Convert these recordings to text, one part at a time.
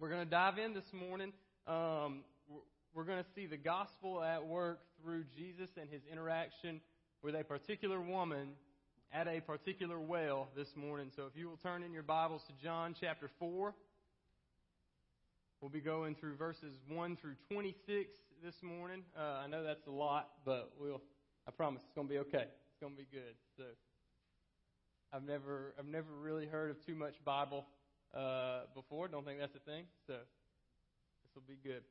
We're going to dive in this morning. Um, we're going to see the gospel at work through Jesus and his interaction with a particular woman at a particular well this morning. So if you will turn in your Bibles to John chapter 4, we'll be going through verses 1 through 26 this morning. Uh, I know that's a lot, but we'll, I promise it's going to be okay. It's going to be good. So I've never, I've never really heard of too much Bible uh, before. Don't think that's a thing. So this will be good.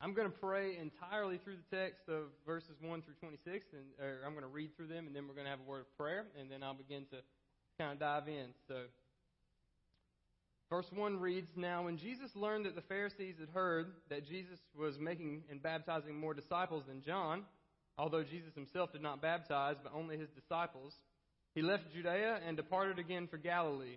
I'm going to pray entirely through the text of verses 1 through 26, and I'm going to read through them, and then we're going to have a word of prayer, and then I'll begin to kind of dive in. So, verse 1 reads Now, when Jesus learned that the Pharisees had heard that Jesus was making and baptizing more disciples than John, although Jesus himself did not baptize, but only his disciples, he left Judea and departed again for Galilee.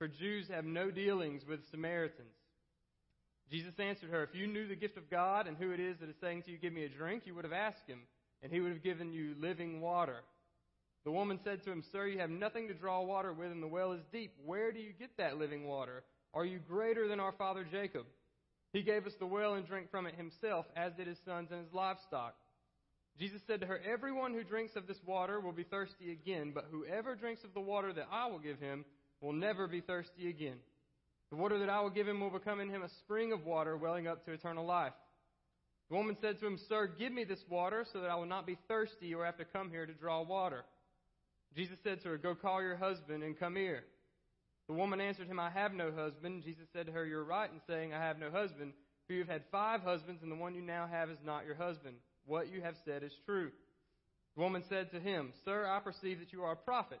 For Jews have no dealings with Samaritans. Jesus answered her, If you knew the gift of God and who it is that is saying to you, Give me a drink, you would have asked him, and he would have given you living water. The woman said to him, Sir, you have nothing to draw water with, and the well is deep. Where do you get that living water? Are you greater than our father Jacob? He gave us the well and drank from it himself, as did his sons and his livestock. Jesus said to her, Everyone who drinks of this water will be thirsty again, but whoever drinks of the water that I will give him will never be thirsty again. The water that I will give him will become in him a spring of water welling up to eternal life. The woman said to him, Sir, give me this water so that I will not be thirsty or have to come here to draw water. Jesus said to her, Go call your husband and come here. The woman answered him, I have no husband. Jesus said to her, You're right in saying, I have no husband, for you have had five husbands, and the one you now have is not your husband. What you have said is true. The woman said to him, Sir, I perceive that you are a prophet.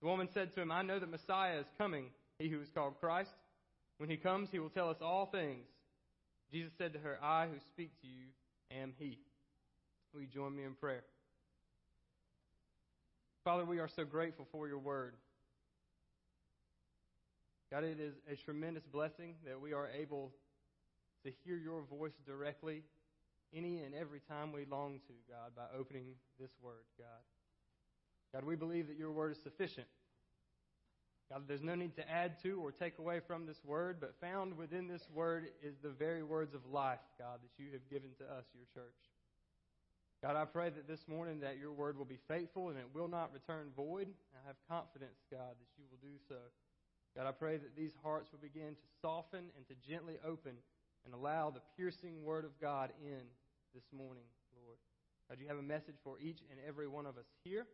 The woman said to him, I know that Messiah is coming, he who is called Christ. When he comes, he will tell us all things. Jesus said to her, I who speak to you am he. Will you join me in prayer? Father, we are so grateful for your word. God, it is a tremendous blessing that we are able to hear your voice directly any and every time we long to, God, by opening this word, God. God, we believe that your word is sufficient. God, there's no need to add to or take away from this word, but found within this word is the very words of life, God, that you have given to us, your church. God, I pray that this morning that your word will be faithful and it will not return void. I have confidence, God, that you will do so. God, I pray that these hearts will begin to soften and to gently open and allow the piercing word of God in this morning, Lord. God, you have a message for each and every one of us here.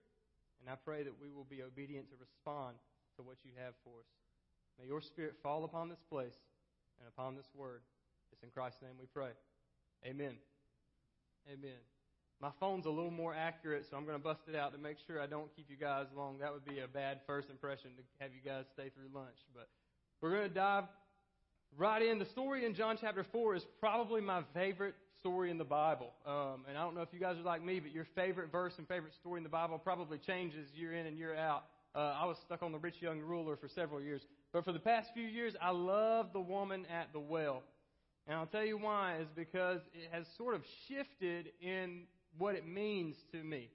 And I pray that we will be obedient to respond to what you have for us. May your Spirit fall upon this place and upon this word. It's in Christ's name we pray. Amen. Amen. My phone's a little more accurate, so I'm going to bust it out to make sure I don't keep you guys long. That would be a bad first impression to have you guys stay through lunch. But we're going to dive right in. The story in John chapter 4 is probably my favorite story in the Bible. Um, and I don't know if you guys are like me, but your favorite verse and favorite story in the Bible probably changes year in and year out. Uh, I was stuck on the rich young ruler for several years. But for the past few years, I love the woman at the well. And I'll tell you why, is because it has sort of shifted in what it means to me.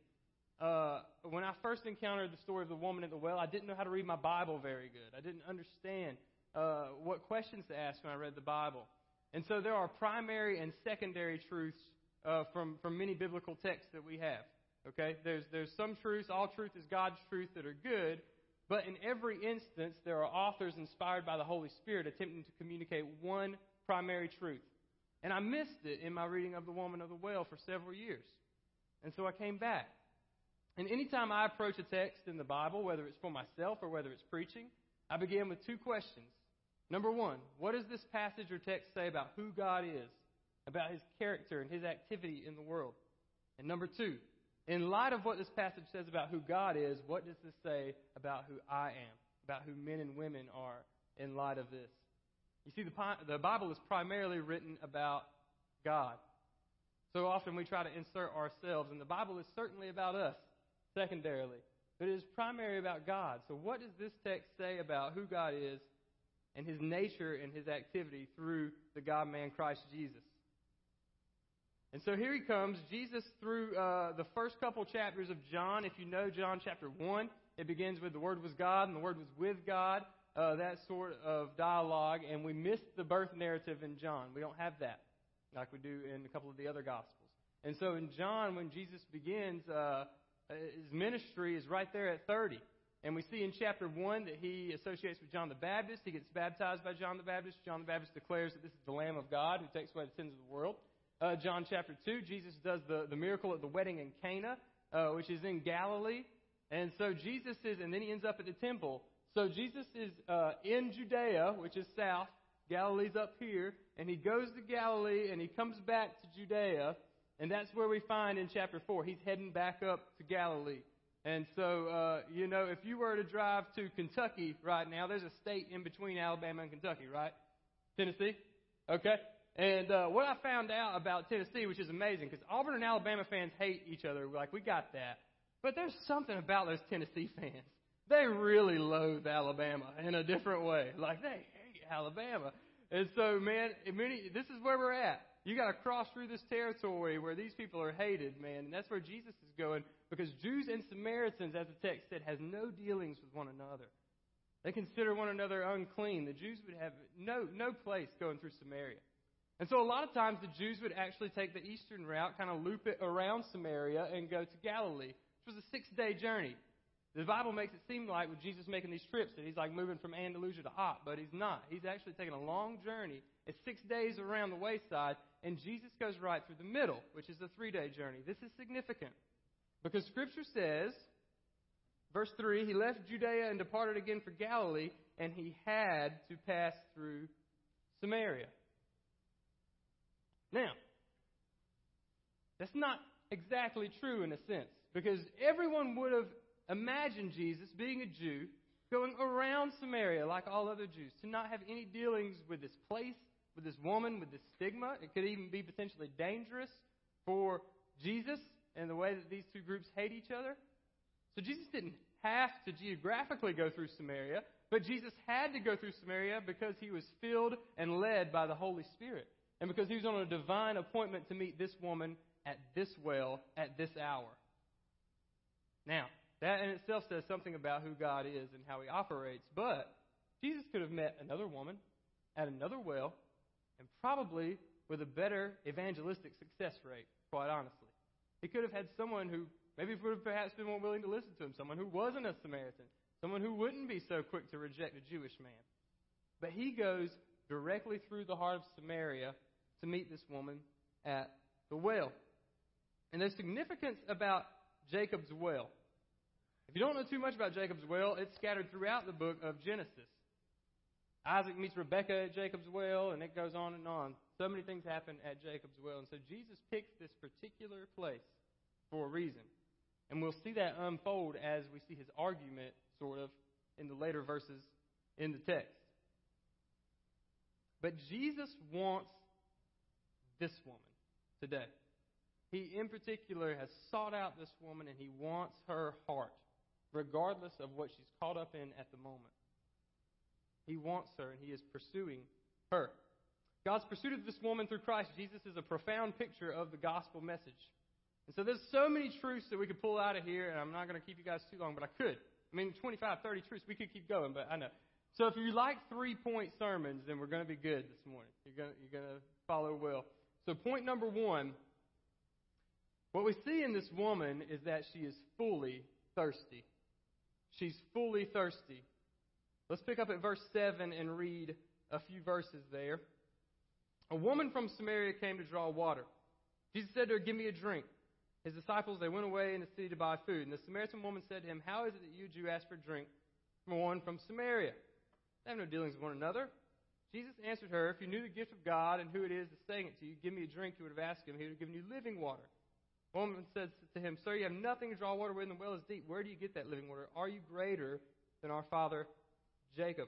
Uh, when I first encountered the story of the woman at the well, I didn't know how to read my Bible very good. I didn't understand uh, what questions to ask when I read the Bible. And so there are primary and secondary truths uh, from, from many biblical texts that we have. Okay? There's, there's some truths, all truth is God's truth that are good, but in every instance, there are authors inspired by the Holy Spirit attempting to communicate one primary truth. And I missed it in my reading of the woman of the well for several years. And so I came back. And anytime I approach a text in the Bible, whether it's for myself or whether it's preaching, I begin with two questions. Number one, what does this passage or text say about who God is, about his character and his activity in the world? And number two, in light of what this passage says about who God is, what does this say about who I am, about who men and women are in light of this? You see, the, Bible is primarily written about God. So often we try to insert ourselves, and the Bible is certainly about us, secondarily. But it is primarily about God. So, what does this text say about who God is and his nature and his activity through the God man Christ Jesus? And so here he comes, Jesus, through uh, the first couple chapters of John. If you know John chapter 1, it begins with the Word was God and the Word was with God, uh, that sort of dialogue. And we missed the birth narrative in John. We don't have that like we do in a couple of the other Gospels. And so in John, when Jesus begins, uh, his ministry is right there at 30. And we see in chapter 1 that he associates with John the Baptist. He gets baptized by John the Baptist. John the Baptist declares that this is the Lamb of God who takes away the sins of the world. Uh, John chapter 2, Jesus does the, the miracle at the wedding in Cana, uh, which is in Galilee. And so Jesus is, and then he ends up at the temple. So Jesus is uh, in Judea, which is south. Galilee's up here. And he goes to Galilee and he comes back to Judea. And that's where we find in chapter 4. He's heading back up to Galilee. And so, uh, you know, if you were to drive to Kentucky right now, there's a state in between Alabama and Kentucky, right? Tennessee? Okay. And uh, what I found out about Tennessee, which is amazing, because Auburn and Alabama fans hate each other. Like, we got that. But there's something about those Tennessee fans. They really loathe Alabama in a different way. Like, they hate Alabama. And so, man, many, this is where we're at. You got to cross through this territory where these people are hated, man, and that's where Jesus is going because Jews and Samaritans, as the text said, has no dealings with one another. They consider one another unclean. The Jews would have no no place going through Samaria. And so a lot of times the Jews would actually take the eastern route, kind of loop it around Samaria and go to Galilee, which was a six-day journey. The Bible makes it seem like with Jesus making these trips that he's like moving from Andalusia to Opp, but he's not. He's actually taking a long journey. It's six days around the wayside, and Jesus goes right through the middle, which is a three day journey. This is significant because Scripture says, verse 3, he left Judea and departed again for Galilee, and he had to pass through Samaria. Now, that's not exactly true in a sense because everyone would have imagined Jesus, being a Jew, going around Samaria like all other Jews, to not have any dealings with this place, with this woman, with this stigma. It could even be potentially dangerous for Jesus and the way that these two groups hate each other. So Jesus didn't have to geographically go through Samaria, but Jesus had to go through Samaria because he was filled and led by the Holy Spirit. And because he was on a divine appointment to meet this woman at this well at this hour. Now, that in itself says something about who God is and how he operates. But Jesus could have met another woman at another well and probably with a better evangelistic success rate, quite honestly. He could have had someone who maybe would have perhaps been more willing to listen to him, someone who wasn't a Samaritan, someone who wouldn't be so quick to reject a Jewish man. But he goes directly through the heart of Samaria to meet this woman at the well. And there's significance about Jacob's well. If you don't know too much about Jacob's well, it's scattered throughout the book of Genesis. Isaac meets Rebekah at Jacob's well, and it goes on and on. So many things happen at Jacob's well. And so Jesus picks this particular place for a reason. And we'll see that unfold as we see his argument, sort of, in the later verses in the text. But Jesus wants this woman today. He, in particular, has sought out this woman and he wants her heart, regardless of what she's caught up in at the moment. He wants her and he is pursuing her. God's pursuit of this woman through Christ Jesus is a profound picture of the gospel message. And so there's so many truths that we could pull out of here, and I'm not going to keep you guys too long, but I could. I mean, 25, 30 truths, we could keep going, but I know. So if you like three point sermons, then we're going to be good this morning. You're going to, you're going to follow well. So, point number one what we see in this woman is that she is fully thirsty. She's fully thirsty. Let's pick up at verse 7 and read a few verses there. A woman from Samaria came to draw water. Jesus said to her, Give me a drink. His disciples, they went away in the city to buy food. And the Samaritan woman said to him, How is it that you, Jew, ask for drink from one from Samaria? They have no dealings with one another. Jesus answered her, If you knew the gift of God and who it is that's saying it to you, give me a drink, you would have asked him. He would have given you living water. The woman said to him, Sir, you have nothing to draw water with, and the well is deep. Where do you get that living water? Are you greater than our father Jacob?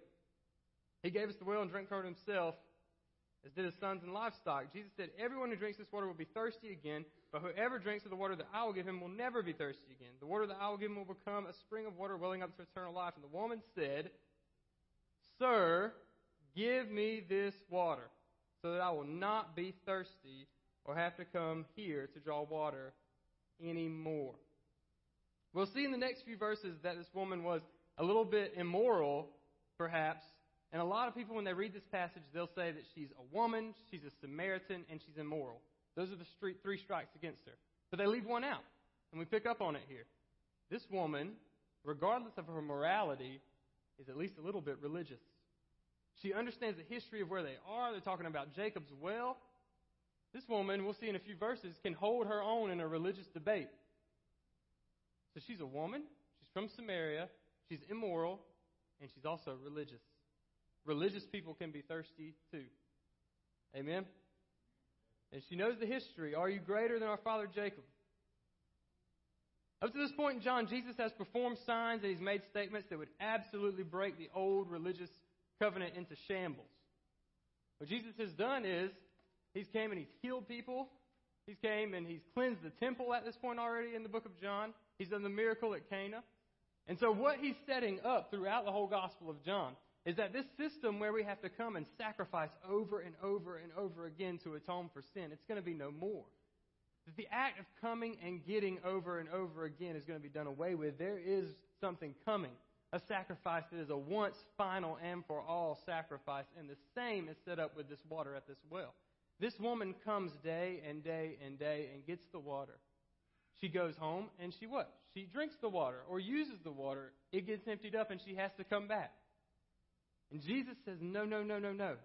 He gave us the well and drank from it himself, as did his sons and livestock. Jesus said, Everyone who drinks this water will be thirsty again, but whoever drinks of the water that I will give him will never be thirsty again. The water that I will give him will become a spring of water welling up to eternal life. And the woman said, Sir, give me this water, so that I will not be thirsty or have to come here to draw water anymore. We'll see in the next few verses that this woman was a little bit immoral, perhaps, and a lot of people, when they read this passage, they'll say that she's a woman, she's a Samaritan, and she's immoral. Those are the three strikes against her. But they leave one out, and we pick up on it here. This woman, regardless of her morality, is at least a little bit religious. She understands the history of where they are. They're talking about Jacob's well. This woman, we'll see in a few verses, can hold her own in a religious debate. So she's a woman, she's from Samaria, she's immoral, and she's also religious. Religious people can be thirsty too. Amen? And she knows the history. Are you greater than our father Jacob? Up to this point in John, Jesus has performed signs and he's made statements that would absolutely break the old religious covenant into shambles. What Jesus has done is he's came and he's healed people. He's came and he's cleansed the temple at this point already in the book of John. He's done the miracle at Cana. And so what he's setting up throughout the whole Gospel of John is that this system where we have to come and sacrifice over and over and over again to atone for sin, it's going to be no more. That the act of coming and getting over and over again is going to be done away with. There is something coming, a sacrifice that is a once, final, and for all sacrifice. And the same is set up with this water at this well. This woman comes day and day and day and gets the water. She goes home and she what? She drinks the water or uses the water. It gets emptied up and she has to come back. And Jesus says, No, no, no, no, no.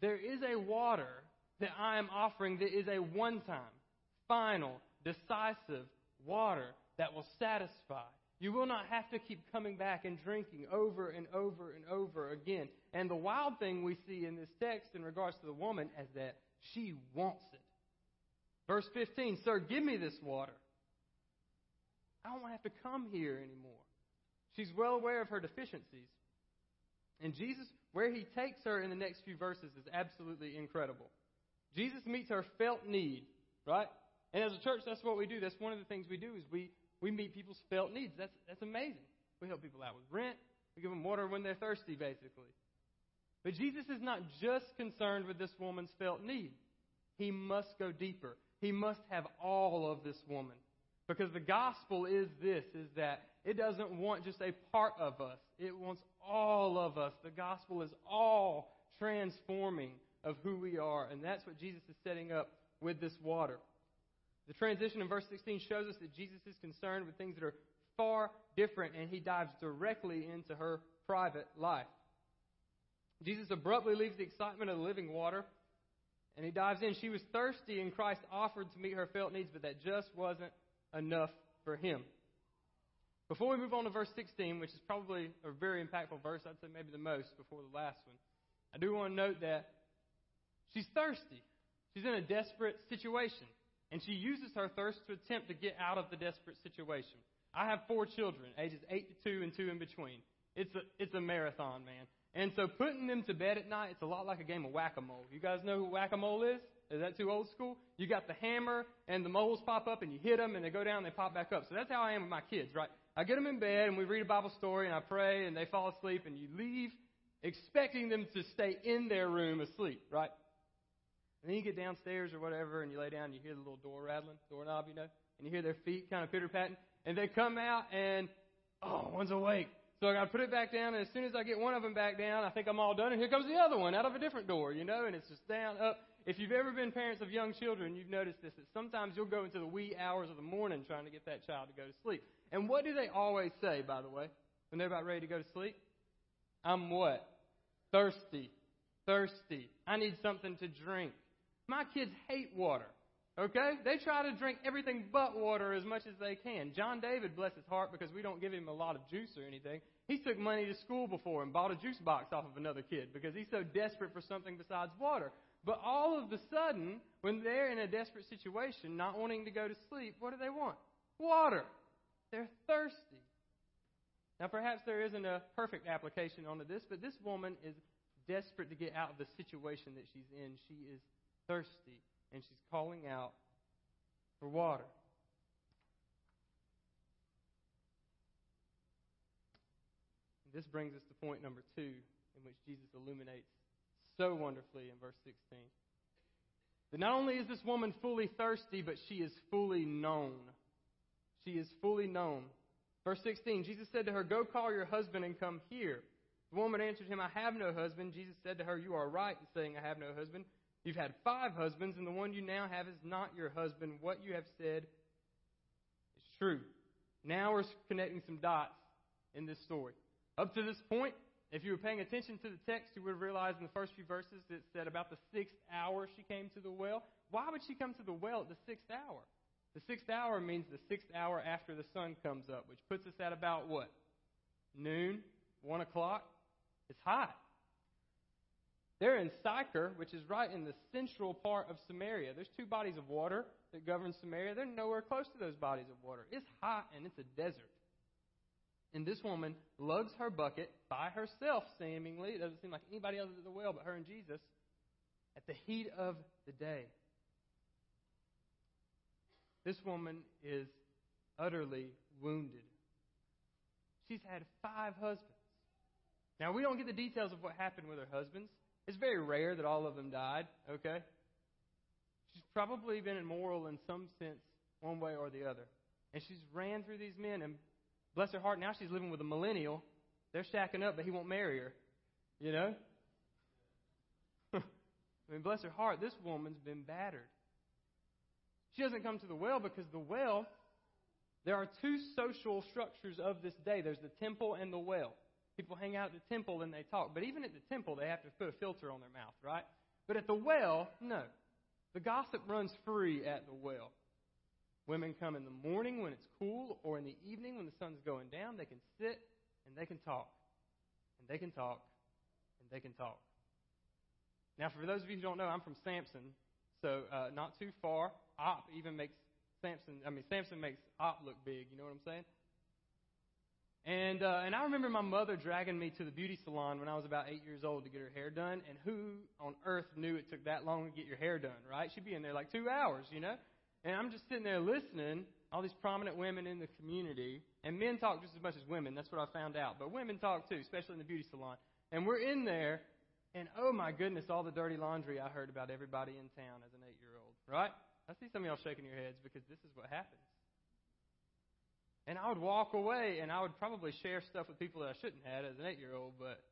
There is a water that I am offering that is a one time, final, decisive water that will satisfy. You will not have to keep coming back and drinking over and over and over again. And the wild thing we see in this text in regards to the woman is that she wants it. Verse 15, Sir, give me this water. I don't have to come here anymore. She's well aware of her deficiencies. And Jesus, where he takes her in the next few verses, is absolutely incredible. Jesus meets her felt need, right? And as a church, that's what we do. That's one of the things we do is we, we meet people's felt needs. That's, that's amazing. We help people out with rent. We give them water when they're thirsty, basically. But Jesus is not just concerned with this woman's felt need. He must go deeper. He must have all of this woman. Because the gospel is this, is that it doesn't want just a part of us. It wants all of us. The gospel is all transforming of who we are. And that's what Jesus is setting up with this water. The transition in verse 16 shows us that Jesus is concerned with things that are far different, and he dives directly into her private life. Jesus abruptly leaves the excitement of the living water, and he dives in. She was thirsty, and Christ offered to meet her felt needs, but that just wasn't enough for him. Before we move on to verse 16, which is probably a very impactful verse, I'd say maybe the most before the last one, I do want to note that she's thirsty. She's in a desperate situation. And she uses her thirst to attempt to get out of the desperate situation. I have four children, ages 8 to 2 and 2 in between. It's a, it's a marathon, man. And so putting them to bed at night, it's a lot like a game of whack-a-mole. You guys know who whack-a-mole is? Is that too old school? You got the hammer and the moles pop up and you hit them and they go down and they pop back up. So that's how I am with my kids, right? I get them in bed and we read a Bible story and I pray and they fall asleep and you leave expecting them to stay in their room asleep, right? And then you get downstairs or whatever and you lay down and you hear the little door rattling, doorknob, you know, and you hear their feet kind of pitter patting and they come out and, oh, one's awake. So I got to put it back down, and as soon as I get one of them back down, I think I'm all done, and here comes the other one out of a different door, you know, and it's just down, up. If you've ever been parents of young children, you've noticed this, that sometimes you'll go into the wee hours of the morning trying to get that child to go to sleep. And what do they always say, by the way, when they're about ready to go to sleep? I'm what? Thirsty. thirsty. I need something to drink. My kids hate water. Okay? They try to drink everything but water as much as they can. John David, bless his heart, because we don't give him a lot of juice or anything, he took money to school before and bought a juice box off of another kid because he's so desperate for something besides water. But all of a sudden, when they're in a desperate situation, not wanting to go to sleep, what do they want? Water. They're thirsty. Now, perhaps there isn't a perfect application onto this, but this woman is desperate to get out of the situation that she's in. She is thirsty and she's calling out for water. This brings us to point number two, in which Jesus illuminates so wonderfully in verse 16. That not only is this woman fully thirsty, but she is fully known. She is fully known. Verse 16 Jesus said to her, Go call your husband and come here. The woman answered him, I have no husband. Jesus said to her, You are right in saying, I have no husband. You've had five husbands, and the one you now have is not your husband. What you have said is true. Now we're connecting some dots in this story. Up to this point, if you were paying attention to the text, you would have realized in the first few verses it said about the sixth hour she came to the well. Why would she come to the well at the sixth hour? The sixth hour means the sixth hour after the sun comes up, which puts us at about what? Noon? One o'clock? It's hot. They're in Sychar, which is right in the central part of Samaria. There's two bodies of water that govern Samaria. They're nowhere close to those bodies of water. It's hot and it's a desert. And this woman lugs her bucket by herself, seemingly. It doesn't seem like anybody else at the well but her and Jesus at the heat of the day. This woman is utterly wounded. She's had five husbands. Now, we don't get the details of what happened with her husbands. It's very rare that all of them died, okay? She's probably been immoral in some sense, one way or the other. And she's ran through these men, and bless her heart, now she's living with a millennial. They're shacking up, but he won't marry her. You know? I mean, bless her heart, this woman's been battered. She doesn't come to the well because the well, there are two social structures of this day there's the temple and the well. People hang out at the temple and they talk. But even at the temple, they have to put a filter on their mouth, right? But at the well, no. The gossip runs free at the well. Women come in the morning when it's cool, or in the evening when the sun's going down. They can sit and they can talk. And they can talk. And they can talk. Now, for those of you who don't know, I'm from Samson, so uh, not too far. Opp even makes Samson, I mean, Samson makes Opp look big. You know what I'm saying? And, uh, and I remember my mother dragging me to the beauty salon when I was about eight years old to get her hair done. And who on earth knew it took that long to get your hair done, right? She'd be in there like two hours, you know? And I'm just sitting there listening, all these prominent women in the community. And men talk just as much as women. That's what I found out. But women talk too, especially in the beauty salon. And we're in there, and oh my goodness, all the dirty laundry I heard about everybody in town as an eight year old, right? I see some of y'all shaking your heads because this is what happens. And I would walk away and I would probably share stuff with people that I shouldn't have as an eight year old, but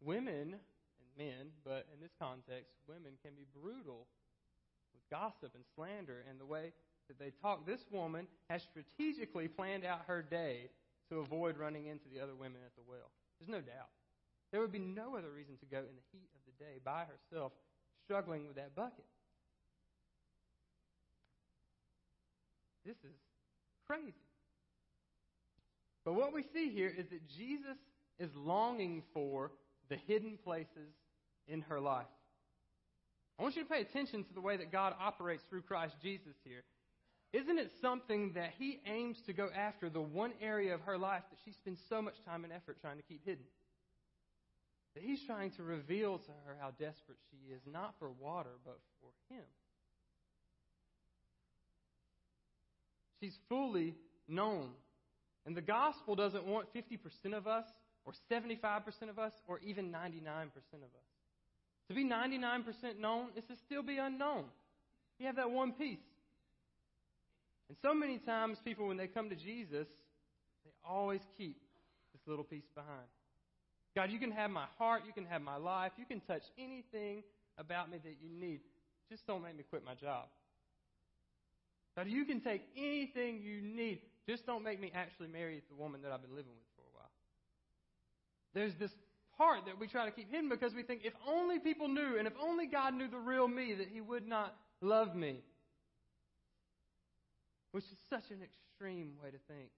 women and men, but in this context, women can be brutal gossip and slander and the way that they talk. This woman has strategically planned out her day to avoid running into the other women at the well. There's no doubt. There would be no other reason to go in the heat of the day by herself, struggling with that bucket. This is crazy. But what we see here is that Jesus is longing for the hidden places in her life. I want you to pay attention to the way that God operates through Christ Jesus here. Isn't it something that He aims to go after the one area of her life that she spends so much time and effort trying to keep hidden? That He's trying to reveal to her how desperate she is, not for water, but for Him. She's fully known. And the gospel doesn't want 50% of us, or 75% of us, or even 99% of us. To be 99% known is to still be unknown. You have that one piece. And so many times, people, when they come to Jesus, they always keep this little piece behind. God, you can have my heart, you can have my life, you can touch anything about me that you need. Just don't make me quit my job. God, you can take anything you need. Just don't make me actually marry the woman that I've been living with for a while. There's this heart that we try to keep hidden because we think if only people knew and if only God knew the real me, that he would not love me. Which is such an extreme way to think.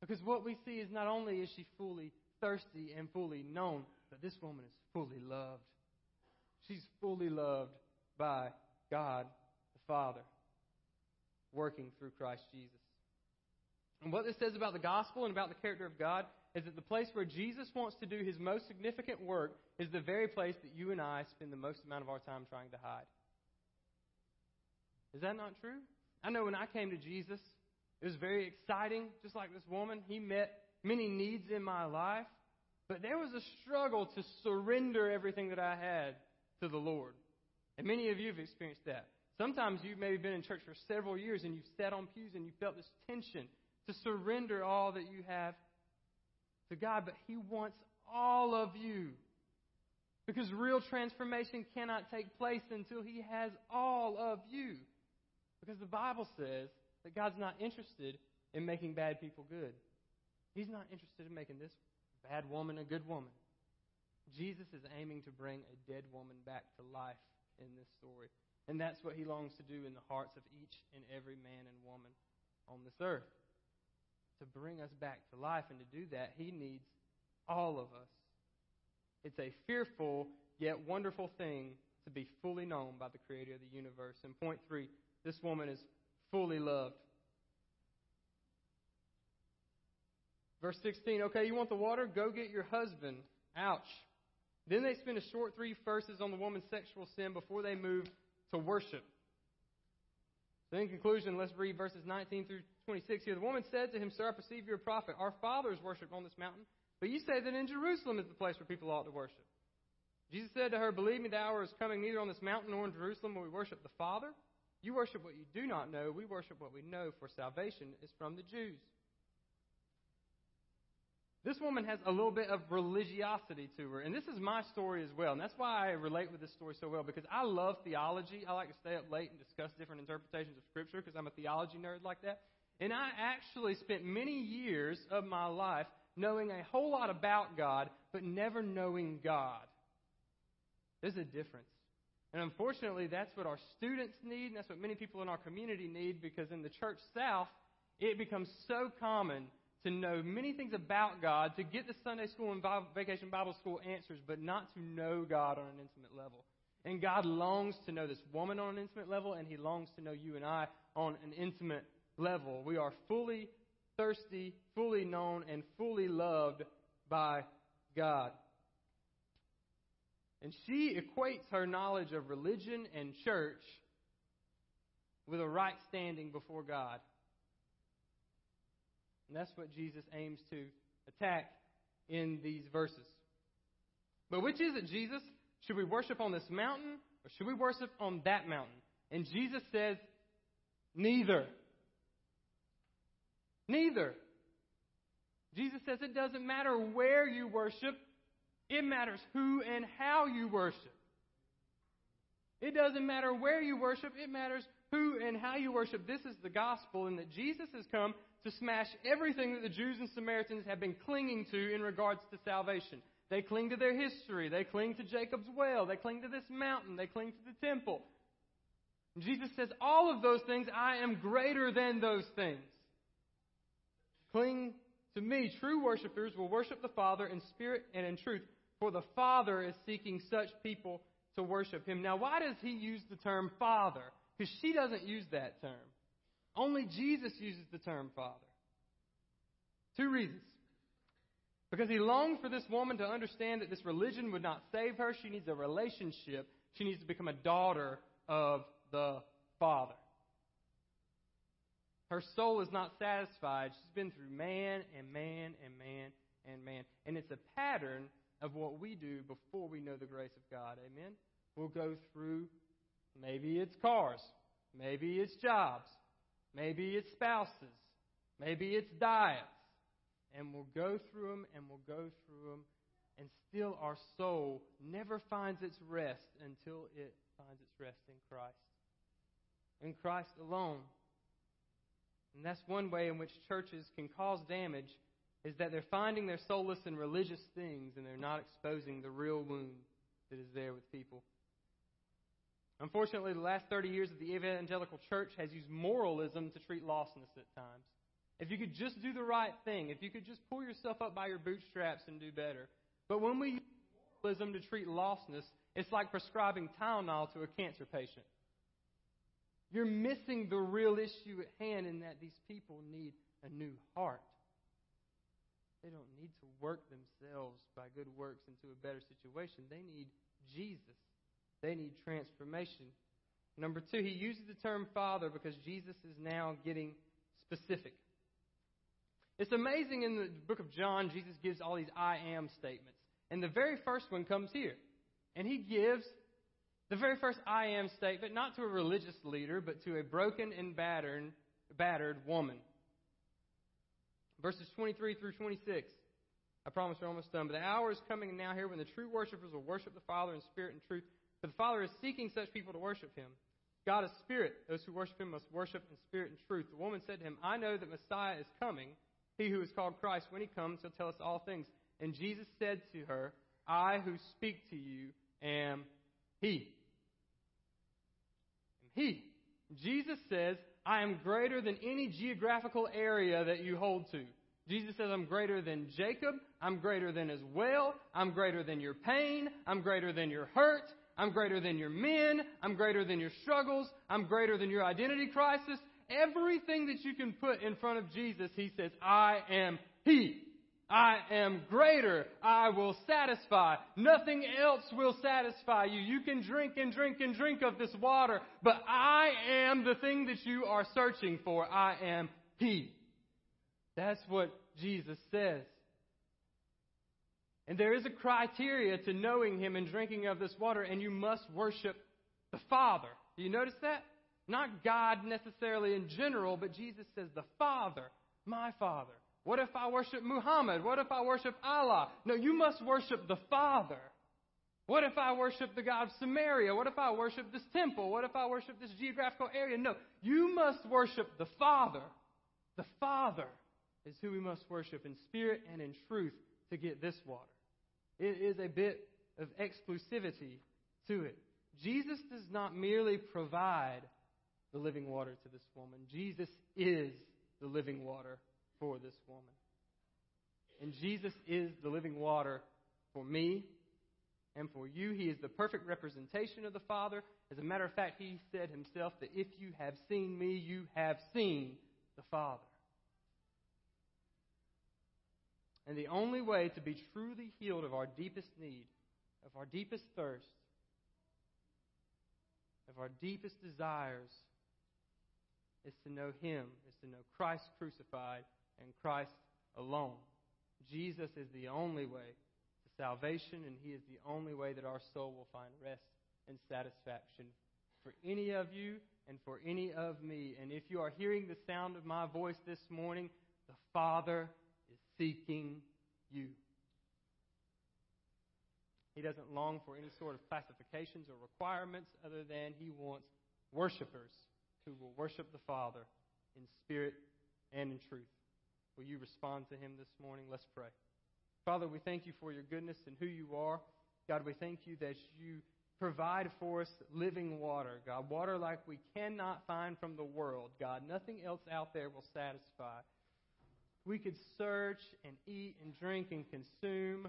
Because what we see is not only is she fully thirsty and fully known, but this woman is fully loved. She's fully loved by God the Father, working through Christ Jesus. And what this says about the gospel and about the character of God is that the place where Jesus wants to do his most significant work is the very place that you and I spend the most amount of our time trying to hide. Is that not true? I know when I came to Jesus, it was very exciting, just like this woman. He met many needs in my life, but there was a struggle to surrender everything that I had to the Lord. And many of you have experienced that. Sometimes you've maybe been in church for several years and you've sat on pews and you felt this tension to surrender all that you have to God, but He wants all of you. Because real transformation cannot take place until He has all of you. Because the Bible says that God's not interested in making bad people good. He's not interested in making this bad woman a good woman. Jesus is aiming to bring a dead woman back to life in this story. And that's what he longs to do in the hearts of each and every man and woman on this earth to bring us back to life. And to do that, He needs all of us. It's a fearful yet wonderful thing to be fully known by the Creator of the universe. And point three this woman is fully loved. Verse 16, okay, you want the water? Go get your husband. Ouch. Then they spend a short three verses on the woman's sexual sin before they move to worship. So in conclusion, let's read verses 19 through 26 here. The woman said to him, Sir, I perceive you're a prophet. Our fathers worshipped on this mountain, but you say that in Jerusalem is the place where people ought to worship. Jesus said to her, Believe me, the hour is coming neither on this mountain nor in Jerusalem where we worship the Father. You worship what you do not know. We worship what we know, for salvation is from the Jews. This woman has a little bit of religiosity to her. And this is my story as well. And that's why I relate with this story so well, because I love theology. I like to stay up late and discuss different interpretations of Scripture because I'm a theology nerd like that. And I actually spent many years of my life knowing a whole lot about God, but never knowing God. There's a difference. And unfortunately, that's what our students need, and that's what many people in our community need, because in the church south, it becomes so common to know many things about God, to get the Sunday school and vacation Bible school answers, but not to know God on an intimate level. And God longs to know this woman on an intimate level, and He longs to know you and I on an intimate level. We are fully thirsty, fully known, and fully loved by God. And she equates her knowledge of religion and church with a right standing before God. And that's what Jesus aims to attack in these verses. But which is it, Jesus? Should we worship on this mountain or should we worship on that mountain? And Jesus says, neither. Neither. Jesus says it doesn't matter where you worship, it matters who and how you worship. It doesn't matter where you worship, it matters who and how you worship. This is the gospel, and that Jesus has come to smash everything that the Jews and Samaritans have been clinging to in regards to salvation. They cling to their history. They cling to Jacob's well. They cling to this mountain. They cling to the temple. And Jesus says, All of those things, I am greater than those things. Cling to me. True worshippers will worship the Father in spirit and in truth, for the Father is seeking such people to worship him. Now, why does he use the term Father? Because she doesn't use that term. Only Jesus uses the term Father. Two reasons. Because he longed for this woman to understand that this religion would not save her. She needs a relationship. She needs to become a daughter of the Father. Her soul is not satisfied. She's been through man and man and man and man. And it's a pattern of what we do before we know the grace of God. Amen? We'll go through, maybe it's cars, maybe it's jobs, Maybe it's spouses. Maybe it's diets. And we'll go through them and we'll go through them. And still our soul never finds its rest until it finds its rest in Christ. In Christ alone. And that's one way in which churches can cause damage is that they're finding their solace in religious things and they're not exposing the real wound that is there with people. Unfortunately, the last 30 years of the evangelical church has used moralism to treat lostness at times. If you could just do the right thing, if you could just pull yourself up by your bootstraps and do better. But when we use moralism to treat lostness, it's like prescribing Tylenol to a cancer patient. You're missing the real issue at hand in that these people need a new heart. They don't need to work themselves by good works into a better situation. They need Jesus. They need transformation. Number two, he uses the term Father because Jesus is now getting specific. It's amazing in the book of John, Jesus gives all these I am statements. And the very first one comes here. And he gives the very first I am statement not to a religious leader, but to a broken and battered, battered woman. Verses 23 through 26. I promise we're almost done. But the hour is coming now here when the true worshippers will worship the Father in spirit and truth. For the Father is seeking such people to worship him. God is spirit. Those who worship him must worship in spirit and truth. The woman said to him, I know that Messiah is coming. He who is called Christ, when he comes, he'll tell us all things. And Jesus said to her, I who speak to you am he. Am he. Jesus says, I am greater than any geographical area that you hold to. Jesus says, I'm greater than Jacob. I'm greater than his well. I'm greater than your pain. I'm greater than your hurt. I'm greater than your men. I'm greater than your struggles. I'm greater than your identity crisis. Everything that you can put in front of Jesus, he says, I am He. I am greater. I will satisfy. Nothing else will satisfy you. You can drink and drink and drink of this water, but I am the thing that you are searching for. I am He. That's what Jesus says. And there is a criteria to knowing Him and drinking of this water, and you must worship the Father. Do you notice that? Not God necessarily in general, but Jesus says, the Father, my Father. What if I worship Muhammad? What if I worship Allah? No, you must worship the Father. What if I worship the God of Samaria? What if I worship this temple? What if I worship this geographical area? No, you must worship the Father. The Father is who we must worship in spirit and in truth to get this water. It is a bit of exclusivity to it. Jesus does not merely provide the living water to this woman, Jesus is the living water for this woman. And Jesus is the living water for me and for you. He is the perfect representation of the Father. As a matter of fact, he said himself that if you have seen me, you have seen the Father. And the only way to be truly healed of our deepest need, of our deepest thirst, of our deepest desires, is to know Him, is to know Christ crucified and Christ alone. Jesus is the only way to salvation, and He is the only way that our soul will find rest and satisfaction for any of you and for any of me. And if you are hearing the sound of my voice this morning, the Father seeking you. He doesn't long for any sort of classifications or requirements other than he wants worshipers who will worship the Father in spirit and in truth. Will you respond to him this morning? Let's pray. Father, we thank you for your goodness and who you are. God, we thank you that you provide for us living water, God, water like we cannot find from the world, God. Nothing else out there will satisfy. We could search and eat and drink and consume.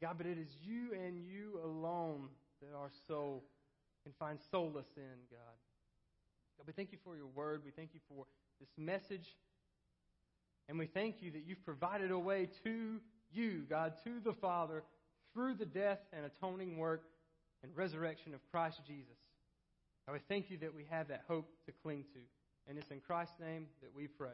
God, but it is you and you alone that our soul can find solace in, God. God, we thank you for your word. We thank you for this message. And we thank you that you've provided a way to you, God, to the Father, through the death and atoning work and resurrection of Christ Jesus. God, we thank you that we have that hope to cling to. And it's in Christ's name that we pray.